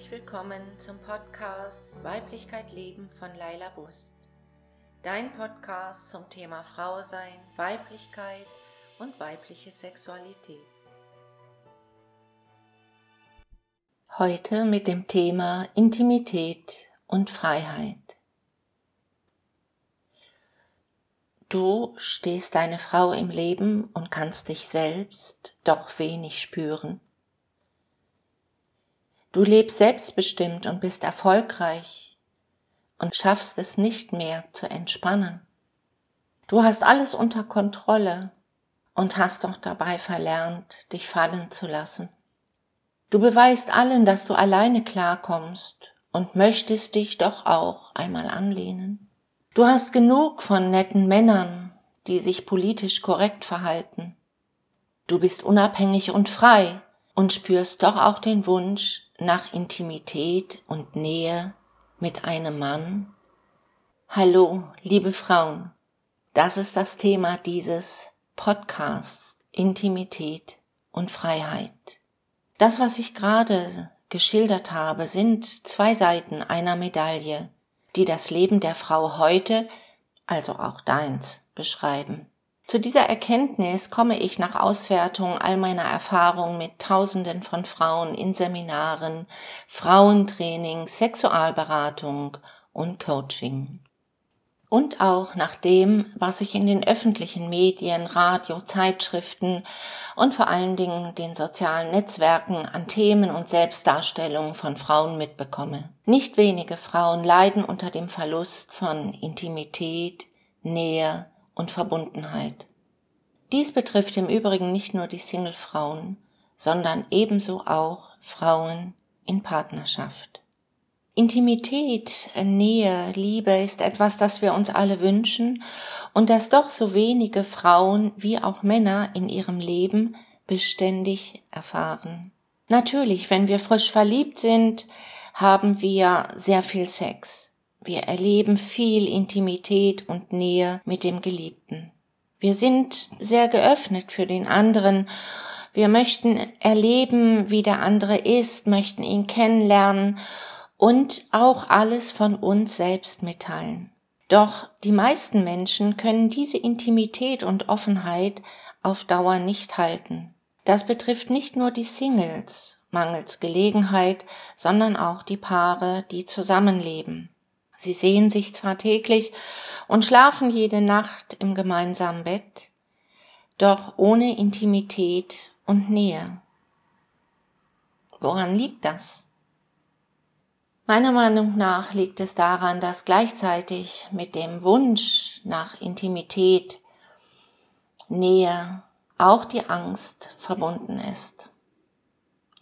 herzlich willkommen zum Podcast Weiblichkeit Leben von Laila Bust. Dein Podcast zum Thema Frau sein, Weiblichkeit und weibliche Sexualität. Heute mit dem Thema Intimität und Freiheit. Du stehst deine Frau im Leben und kannst dich selbst doch wenig spüren. Du lebst selbstbestimmt und bist erfolgreich und schaffst es nicht mehr zu entspannen. Du hast alles unter Kontrolle und hast doch dabei verlernt, dich fallen zu lassen. Du beweist allen, dass du alleine klarkommst und möchtest dich doch auch einmal anlehnen. Du hast genug von netten Männern, die sich politisch korrekt verhalten. Du bist unabhängig und frei und spürst doch auch den Wunsch nach Intimität und Nähe mit einem Mann? Hallo, liebe Frauen, das ist das Thema dieses Podcasts Intimität und Freiheit. Das, was ich gerade geschildert habe, sind zwei Seiten einer Medaille, die das Leben der Frau heute, also auch deins, beschreiben. Zu dieser Erkenntnis komme ich nach Auswertung all meiner Erfahrungen mit Tausenden von Frauen in Seminaren, Frauentraining, Sexualberatung und Coaching. Und auch nach dem, was ich in den öffentlichen Medien, Radio, Zeitschriften und vor allen Dingen den sozialen Netzwerken an Themen und Selbstdarstellungen von Frauen mitbekomme. Nicht wenige Frauen leiden unter dem Verlust von Intimität, Nähe und Verbundenheit. Dies betrifft im Übrigen nicht nur die Single-Frauen, sondern ebenso auch Frauen in Partnerschaft. Intimität, Nähe, Liebe ist etwas, das wir uns alle wünschen und das doch so wenige Frauen wie auch Männer in ihrem Leben beständig erfahren. Natürlich, wenn wir frisch verliebt sind, haben wir sehr viel Sex. Wir erleben viel Intimität und Nähe mit dem Geliebten. Wir sind sehr geöffnet für den anderen. Wir möchten erleben, wie der andere ist, möchten ihn kennenlernen und auch alles von uns selbst mitteilen. Doch die meisten Menschen können diese Intimität und Offenheit auf Dauer nicht halten. Das betrifft nicht nur die Singles mangels Gelegenheit, sondern auch die Paare, die zusammenleben. Sie sehen sich zwar täglich und schlafen jede Nacht im gemeinsamen Bett, doch ohne Intimität und Nähe. Woran liegt das? Meiner Meinung nach liegt es daran, dass gleichzeitig mit dem Wunsch nach Intimität, Nähe auch die Angst verbunden ist.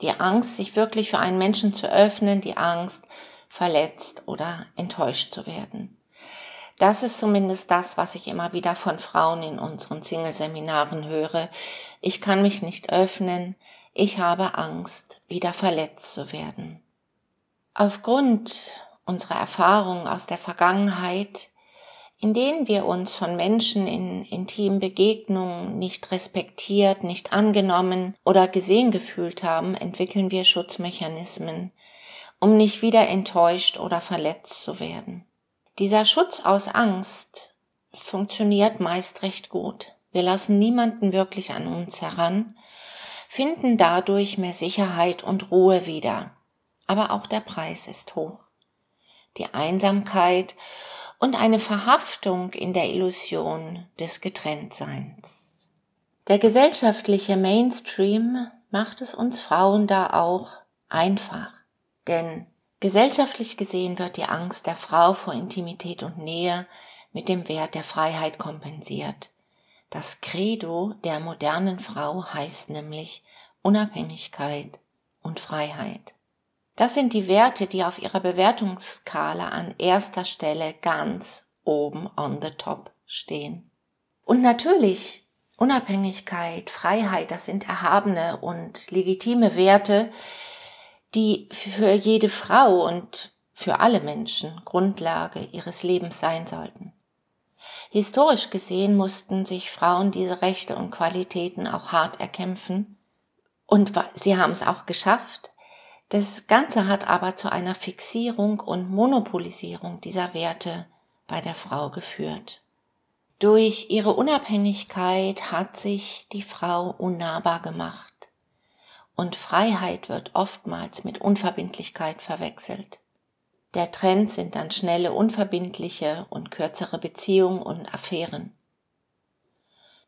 Die Angst, sich wirklich für einen Menschen zu öffnen, die Angst, verletzt oder enttäuscht zu werden. Das ist zumindest das, was ich immer wieder von Frauen in unseren Single-Seminaren höre. Ich kann mich nicht öffnen, ich habe Angst, wieder verletzt zu werden. Aufgrund unserer Erfahrungen aus der Vergangenheit, in denen wir uns von Menschen in intimen Begegnungen nicht respektiert, nicht angenommen oder gesehen gefühlt haben, entwickeln wir Schutzmechanismen, um nicht wieder enttäuscht oder verletzt zu werden. Dieser Schutz aus Angst funktioniert meist recht gut. Wir lassen niemanden wirklich an uns heran, finden dadurch mehr Sicherheit und Ruhe wieder. Aber auch der Preis ist hoch. Die Einsamkeit und eine Verhaftung in der Illusion des Getrenntseins. Der gesellschaftliche Mainstream macht es uns Frauen da auch einfach. Denn gesellschaftlich gesehen wird die Angst der Frau vor Intimität und Nähe mit dem Wert der Freiheit kompensiert. Das Credo der modernen Frau heißt nämlich Unabhängigkeit und Freiheit. Das sind die Werte, die auf ihrer Bewertungsskala an erster Stelle ganz oben on the top stehen. Und natürlich Unabhängigkeit, Freiheit, das sind erhabene und legitime Werte, die für jede Frau und für alle Menschen Grundlage ihres Lebens sein sollten. Historisch gesehen mussten sich Frauen diese Rechte und Qualitäten auch hart erkämpfen und sie haben es auch geschafft, Das Ganze hat aber zu einer Fixierung und Monopolisierung dieser Werte bei der Frau geführt. Durch ihre Unabhängigkeit hat sich die Frau unnahbar gemacht und Freiheit wird oftmals mit Unverbindlichkeit verwechselt. Der Trend sind dann schnelle, unverbindliche und kürzere Beziehungen und Affären.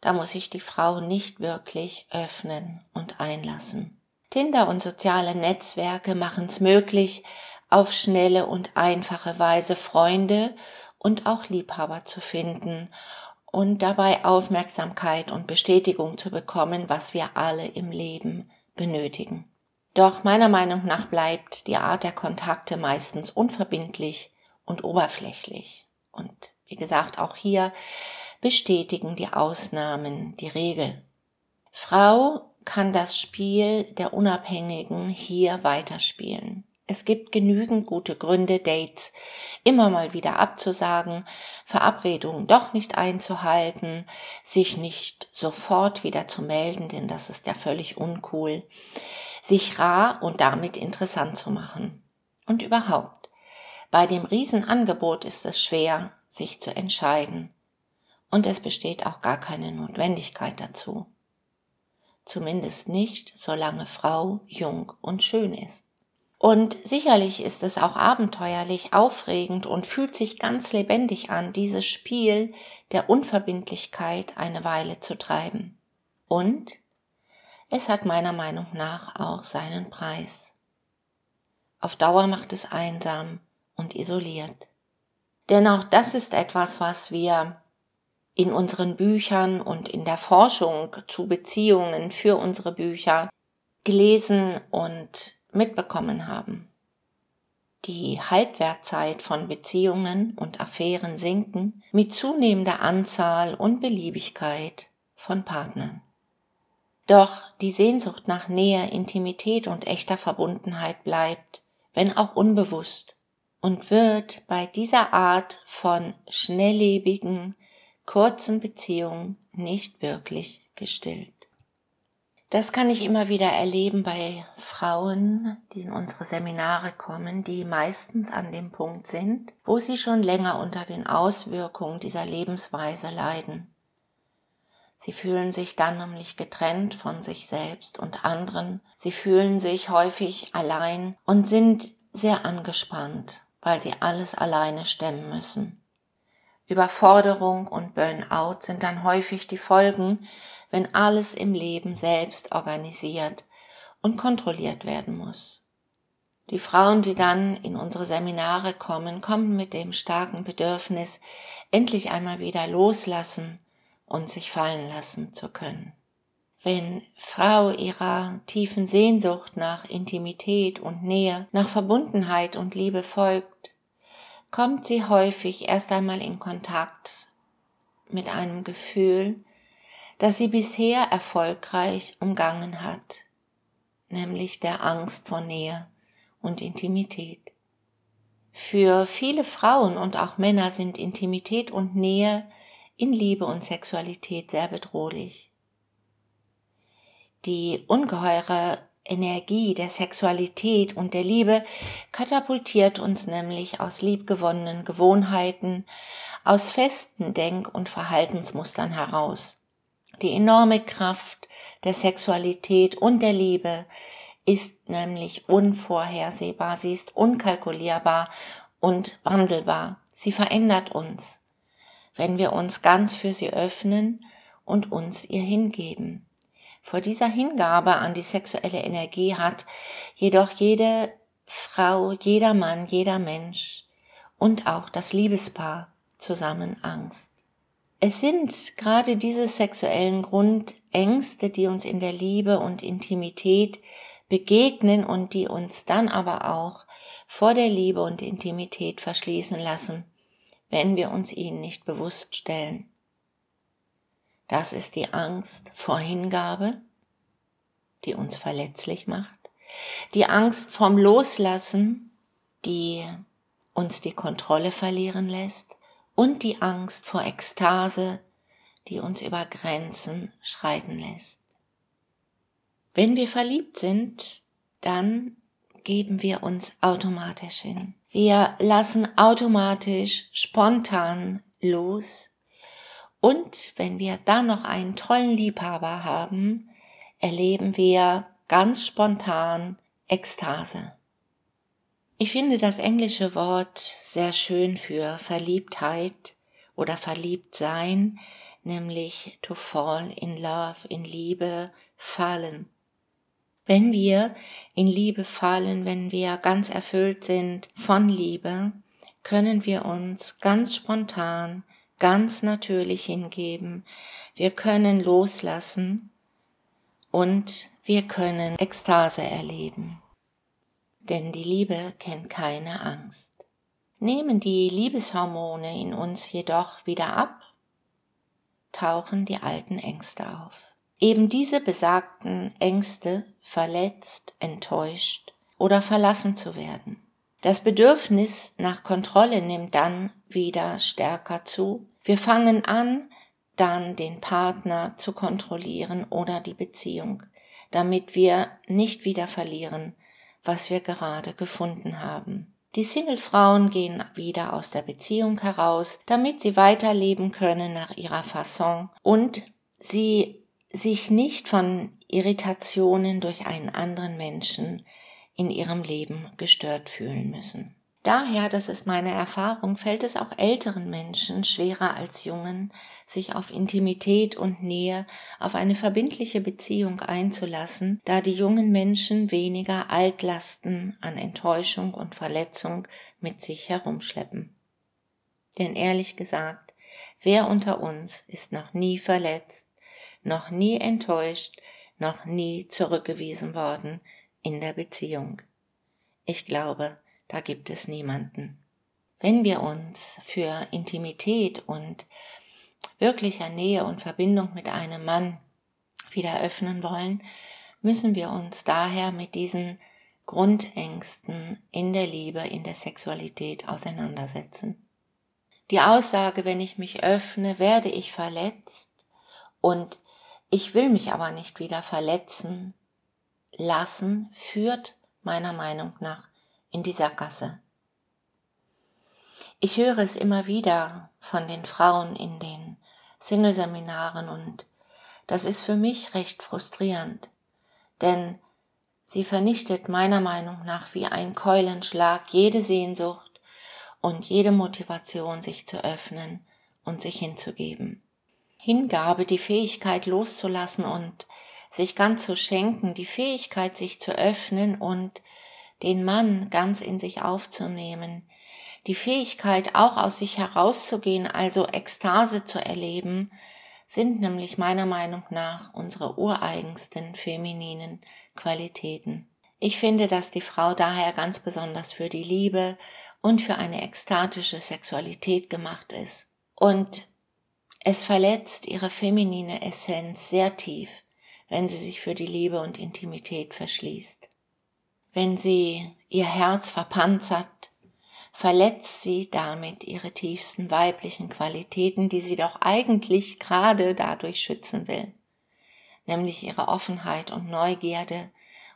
Da muss sich die Frau nicht wirklich öffnen und einlassen. Tinder und soziale Netzwerke machen es möglich, auf schnelle und einfache Weise Freunde und auch Liebhaber zu finden und dabei Aufmerksamkeit und Bestätigung zu bekommen, was wir alle im Leben benötigen. Doch meiner Meinung nach bleibt die Art der Kontakte meistens unverbindlich und oberflächlich. Und wie gesagt, auch hier bestätigen die Ausnahmen die Regel. Frau kann das Spiel der Unabhängigen hier weiterspielen. Es gibt genügend gute Gründe, Dates immer mal wieder abzusagen, Verabredungen doch nicht einzuhalten, sich nicht sofort wieder zu melden, denn das ist ja völlig uncool, sich rar und damit interessant zu machen. Und überhaupt, bei dem Riesenangebot ist es schwer, sich zu entscheiden. Und es besteht auch gar keine Notwendigkeit dazu. Zumindest nicht, solange Frau jung und schön ist. Und sicherlich ist es auch abenteuerlich, aufregend und fühlt sich ganz lebendig an, dieses Spiel der Unverbindlichkeit eine Weile zu treiben. Und es hat meiner Meinung nach auch seinen Preis. Auf Dauer macht es einsam und isoliert. Denn auch das ist etwas, was wir in unseren Büchern und in der Forschung zu Beziehungen für unsere Bücher gelesen und mitbekommen haben. Die Halbwertzeit von Beziehungen und Affären sinken mit zunehmender Anzahl und Beliebigkeit von Partnern. Doch die Sehnsucht nach Nähe, Intimität und echter Verbundenheit bleibt, wenn auch unbewusst, und wird bei dieser Art von schnelllebigen, kurzen Beziehungen nicht wirklich gestillt. Das kann ich immer wieder erleben bei Frauen, die in unsere Seminare kommen, die meistens an dem Punkt sind, wo sie schon länger unter den Auswirkungen dieser Lebensweise leiden. Sie fühlen sich dann nämlich getrennt von sich selbst und anderen. Sie fühlen sich häufig allein und sind sehr angespannt, weil sie alles alleine stemmen müssen. Überforderung und Burnout sind dann häufig die Folgen, wenn alles im Leben selbst organisiert und kontrolliert werden muss. Die Frauen, die dann in unsere Seminare kommen, kommen mit dem starken Bedürfnis, endlich einmal wieder loslassen und sich fallen lassen zu können. Wenn Frau ihrer tiefen Sehnsucht nach Intimität und Nähe, nach Verbundenheit und Liebe folgt, kommt sie häufig erst einmal in Kontakt mit einem Gefühl, das sie bisher erfolgreich umgangen hat, nämlich der Angst vor Nähe und Intimität. Für viele Frauen und auch Männer sind Intimität und Nähe in Liebe und Sexualität sehr bedrohlich. Die ungeheure Energie der Sexualität und der Liebe katapultiert uns nämlich aus liebgewonnenen Gewohnheiten, aus festen Denk- und Verhaltensmustern heraus. Die enorme Kraft der Sexualität und der Liebe ist nämlich unvorhersehbar, sie ist unkalkulierbar und wandelbar. Sie verändert uns, wenn wir uns ganz für sie öffnen und uns ihr hingeben. Vor dieser Hingabe an die sexuelle Energie hat jedoch jede Frau, jeder Mann, jeder Mensch und auch das Liebespaar zusammen Angst. Es sind gerade diese sexuellen Grundängste, die uns in der Liebe und Intimität begegnen und die uns dann aber auch vor der Liebe und Intimität verschließen lassen, wenn wir uns ihnen nicht bewusst stellen. Das ist die Angst vor Hingabe, die uns verletzlich macht, die Angst vom Loslassen, die uns die Kontrolle verlieren lässt, und die Angst vor Ekstase, die uns über Grenzen schreiten lässt. Wenn wir verliebt sind, dann geben wir uns automatisch hin. Wir lassen automatisch spontan los. Und wenn wir dann noch einen tollen Liebhaber haben, erleben wir ganz spontan Ekstase. Ich finde das englische Wort sehr schön für Verliebtheit oder Verliebtsein, nämlich to fall in love, in Liebe fallen. Wenn wir in Liebe fallen, wenn wir ganz erfüllt sind von Liebe, können wir uns ganz spontan, ganz natürlich hingeben. Wir können loslassen und wir können Ekstase erleben denn die Liebe kennt keine Angst. Nehmen die Liebeshormone in uns jedoch wieder ab, tauchen die alten Ängste auf. Eben diese besagten Ängste, verletzt, enttäuscht oder verlassen zu werden. Das Bedürfnis nach Kontrolle nimmt dann wieder stärker zu. Wir fangen an, dann den Partner zu kontrollieren oder die Beziehung, damit wir nicht wieder verlieren, was wir gerade gefunden haben. Die Single-Frauen gehen wieder aus der Beziehung heraus, damit sie weiterleben können nach ihrer Fasson und sie sich nicht von Irritationen durch einen anderen Menschen in ihrem Leben gestört fühlen müssen. Daher, das ist meine Erfahrung, fällt es auch älteren Menschen schwerer als jungen, sich auf Intimität und Nähe, auf eine verbindliche Beziehung einzulassen, da die jungen Menschen weniger Altlasten an Enttäuschung und Verletzung mit sich herumschleppen. Denn ehrlich gesagt, wer unter uns ist noch nie verletzt, noch nie enttäuscht, noch nie zurückgewiesen worden in der Beziehung? Ich glaube, da gibt es niemanden. Wenn wir uns für Intimität und wirklicher Nähe und Verbindung mit einem Mann wieder öffnen wollen, müssen wir uns daher mit diesen Grundängsten in der Liebe, in der Sexualität auseinandersetzen. Die Aussage, wenn ich mich öffne, werde ich verletzt und ich will mich aber nicht wieder verletzen lassen, führt meiner Meinung nach in die Sackgasse. Ich höre es immer wieder von den Frauen in den Single-Seminaren und das ist für mich recht frustrierend, denn sie vernichtet meiner Meinung nach wie ein Keulenschlag jede Sehnsucht und jede Motivation, sich zu öffnen und sich hinzugeben. Hingabe, die Fähigkeit loszulassen und sich ganz zu schenken, die Fähigkeit, sich zu öffnen und den Mann ganz in sich aufzunehmen, die Fähigkeit auch aus sich herauszugehen, also Ekstase zu erleben, sind nämlich meiner Meinung nach unsere ureigensten femininen Qualitäten. Ich finde, dass die Frau daher ganz besonders für die Liebe und für eine ekstatische Sexualität gemacht ist. Und es verletzt ihre feminine Essenz sehr tief, wenn sie sich für die Liebe und Intimität verschließt. Wenn sie ihr Herz verpanzert, verletzt sie damit ihre tiefsten weiblichen Qualitäten, die sie doch eigentlich gerade dadurch schützen will, nämlich ihre Offenheit und Neugierde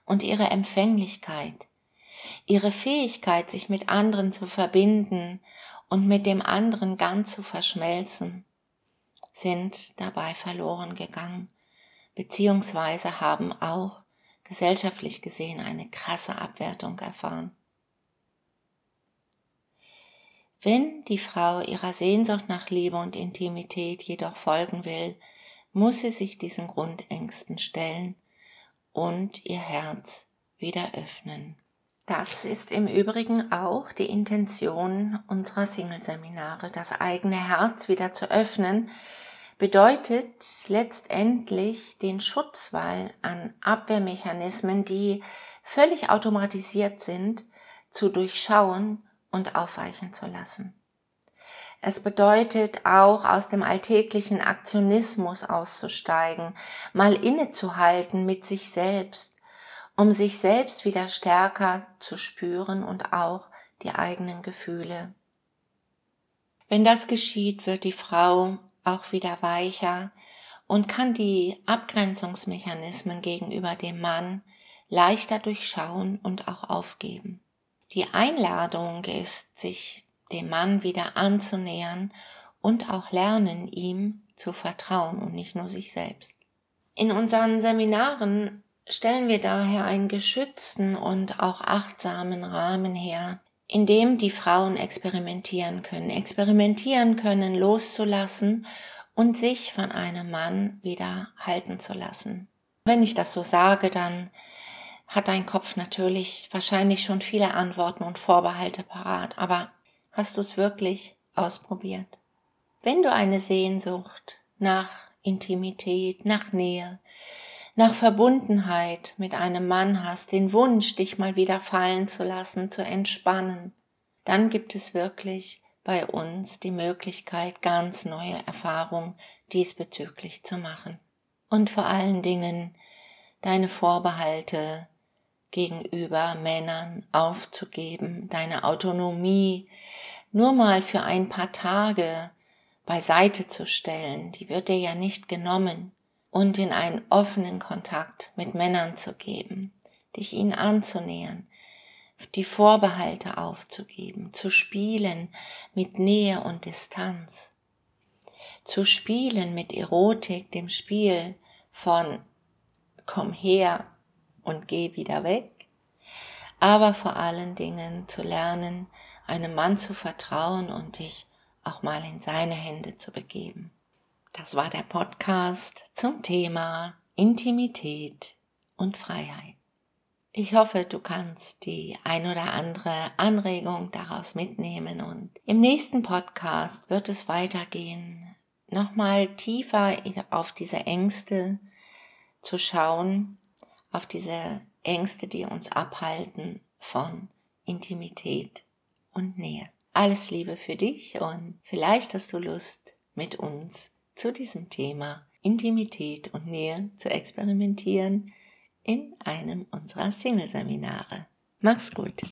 und ihre Empfänglichkeit, ihre Fähigkeit, sich mit anderen zu verbinden und mit dem anderen ganz zu verschmelzen, sind dabei verloren gegangen, beziehungsweise haben auch gesellschaftlich gesehen eine krasse Abwertung erfahren. Wenn die Frau ihrer Sehnsucht nach Liebe und Intimität jedoch folgen will, muss sie sich diesen Grundängsten stellen und ihr Herz wieder öffnen. Das ist im Übrigen auch die Intention unserer Single-Seminare, das eigene Herz wieder zu öffnen, bedeutet letztendlich den Schutzwall an Abwehrmechanismen, die völlig automatisiert sind, zu durchschauen und aufweichen zu lassen. Es bedeutet auch aus dem alltäglichen Aktionismus auszusteigen, mal innezuhalten mit sich selbst, um sich selbst wieder stärker zu spüren und auch die eigenen Gefühle. Wenn das geschieht, wird die Frau auch wieder weicher und kann die Abgrenzungsmechanismen gegenüber dem Mann leichter durchschauen und auch aufgeben. Die Einladung ist, sich dem Mann wieder anzunähern und auch lernen, ihm zu vertrauen und nicht nur sich selbst. In unseren Seminaren stellen wir daher einen geschützten und auch achtsamen Rahmen her, in dem die Frauen experimentieren können, experimentieren können, loszulassen und sich von einem Mann wieder halten zu lassen. Wenn ich das so sage, dann hat dein Kopf natürlich wahrscheinlich schon viele Antworten und Vorbehalte parat, aber hast du es wirklich ausprobiert? Wenn du eine Sehnsucht nach Intimität, nach Nähe, nach Verbundenheit mit einem Mann hast, den Wunsch, dich mal wieder fallen zu lassen, zu entspannen, dann gibt es wirklich bei uns die Möglichkeit, ganz neue Erfahrungen diesbezüglich zu machen. Und vor allen Dingen deine Vorbehalte gegenüber Männern aufzugeben, deine Autonomie nur mal für ein paar Tage beiseite zu stellen, die wird dir ja nicht genommen, und in einen offenen Kontakt mit Männern zu geben, dich ihnen anzunähern, die Vorbehalte aufzugeben, zu spielen mit Nähe und Distanz, zu spielen mit Erotik, dem Spiel von komm her und geh wieder weg, aber vor allen Dingen zu lernen, einem Mann zu vertrauen und dich auch mal in seine Hände zu begeben. Das war der Podcast zum Thema Intimität und Freiheit. Ich hoffe, du kannst die ein oder andere Anregung daraus mitnehmen und im nächsten Podcast wird es weitergehen, nochmal tiefer auf diese Ängste zu schauen, auf diese Ängste, die uns abhalten von Intimität und Nähe. Alles Liebe für dich und vielleicht hast du Lust, mit uns zu diesem Thema Intimität und Nähe zu experimentieren in einem unserer Single-Seminare. Mach's gut!